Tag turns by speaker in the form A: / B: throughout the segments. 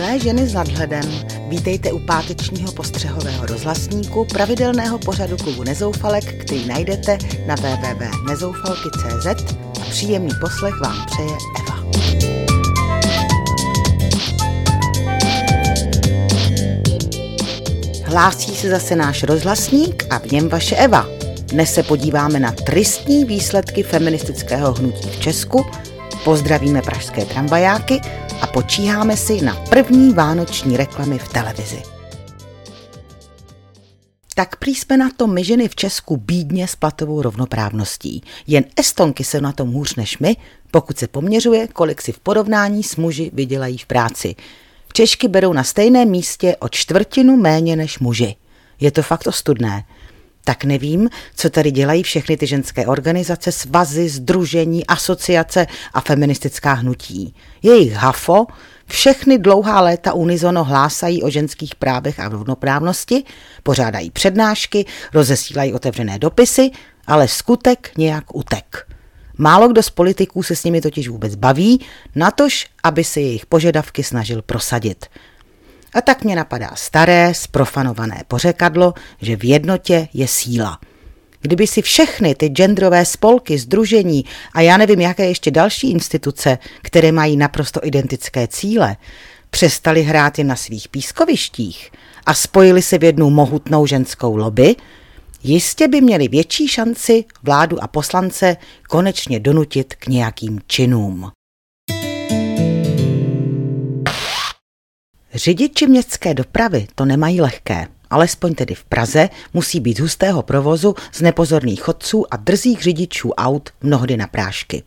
A: Milé ženy s nadhledem, vítejte u pátečního postřehového rozhlasníku pravidelného pořadu klubu Nezoufalek, který najdete na www.nezoufalky.cz a příjemný poslech vám přeje Eva. Hlásí se zase náš rozhlasník a v něm vaše Eva. Dnes se podíváme na tristní výsledky feministického hnutí v Česku, pozdravíme pražské tramvajáky a počíháme si na první vánoční reklamy v televizi. Tak prý jsme na tom my ženy v Česku bídně s platovou rovnoprávností. Jen Estonky se na tom hůř než my, pokud se poměřuje, kolik si v porovnání s muži vydělají v práci. Češky berou na stejném místě o čtvrtinu méně než muži. Je to fakt ostudné tak nevím, co tady dělají všechny ty ženské organizace, svazy, združení, asociace a feministická hnutí. Jejich hafo všechny dlouhá léta unizono hlásají o ženských právech a rovnoprávnosti, pořádají přednášky, rozesílají otevřené dopisy, ale skutek nějak utek. Málo kdo z politiků se s nimi totiž vůbec baví, natož, aby se jejich požadavky snažil prosadit. A tak mě napadá staré, sprofanované pořekadlo, že v jednotě je síla. Kdyby si všechny ty genderové spolky, združení a já nevím, jaké ještě další instituce, které mají naprosto identické cíle, přestali hrát jen na svých pískovištích a spojili se v jednu mohutnou ženskou lobby, jistě by měli větší šanci vládu a poslance konečně donutit k nějakým činům. Řidiči městské dopravy to nemají lehké. Alespoň tedy v Praze musí být hustého provozu z nepozorných chodců a drzých řidičů aut mnohdy na prášky.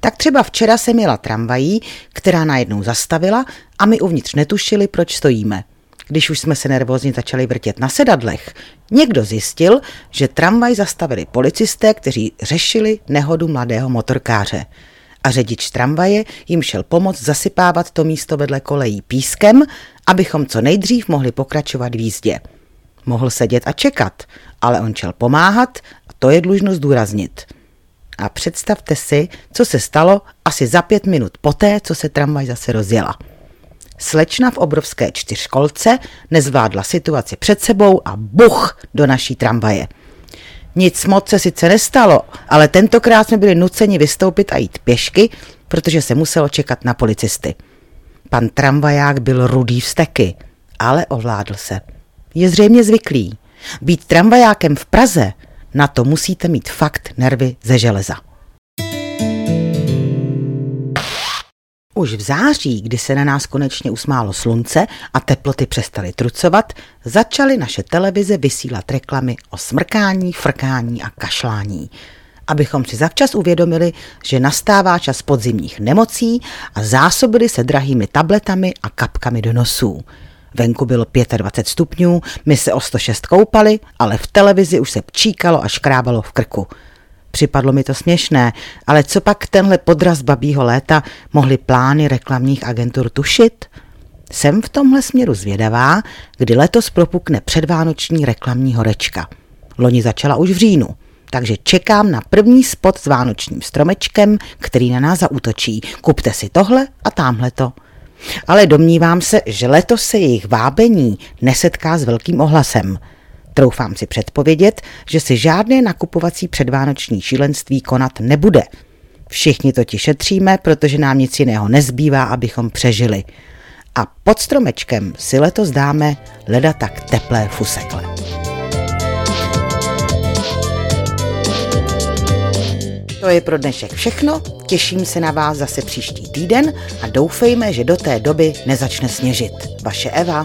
A: Tak třeba včera se měla tramvají, která najednou zastavila a my uvnitř netušili, proč stojíme. Když už jsme se nervózně začali vrtět na sedadlech, někdo zjistil, že tramvaj zastavili policisté, kteří řešili nehodu mladého motorkáře a řidič tramvaje jim šel pomoct zasypávat to místo vedle kolejí pískem, abychom co nejdřív mohli pokračovat v jízdě. Mohl sedět a čekat, ale on šel pomáhat a to je dlužno zdůraznit. A představte si, co se stalo asi za pět minut poté, co se tramvaj zase rozjela. Slečna v obrovské čtyřkolce nezvládla situaci před sebou a buch do naší tramvaje. Nic moc se sice nestalo, ale tentokrát jsme byli nuceni vystoupit a jít pěšky, protože se muselo čekat na policisty. Pan tramvaják byl rudý vsteky, ale ovládl se. Je zřejmě zvyklý. Být tramvajákem v Praze, na to musíte mít fakt nervy ze železa. Už v září, kdy se na nás konečně usmálo slunce a teploty přestaly trucovat, začaly naše televize vysílat reklamy o smrkání, frkání a kašlání. Abychom si zavčas uvědomili, že nastává čas podzimních nemocí a zásobili se drahými tabletami a kapkami do nosů. Venku bylo 25 stupňů, my se o 106 koupali, ale v televizi už se pčíkalo a škrábalo v krku. Připadlo mi to směšné, ale co pak tenhle podraz babího léta mohly plány reklamních agentur tušit? Jsem v tomhle směru zvědavá, kdy letos propukne předvánoční reklamní horečka. Loni začala už v říjnu, takže čekám na první spot s vánočním stromečkem, který na nás zaútočí. Kupte si tohle a tamhle to. Ale domnívám se, že letos se jejich vábení nesetká s velkým ohlasem – Troufám si předpovědět, že si žádné nakupovací předvánoční šílenství konat nebude. Všichni totiž šetříme, protože nám nic jiného nezbývá, abychom přežili. A pod stromečkem si letos dáme leda tak teplé fusekle. To je pro dnešek všechno, těším se na vás zase příští týden a doufejme, že do té doby nezačne sněžit. Vaše Eva.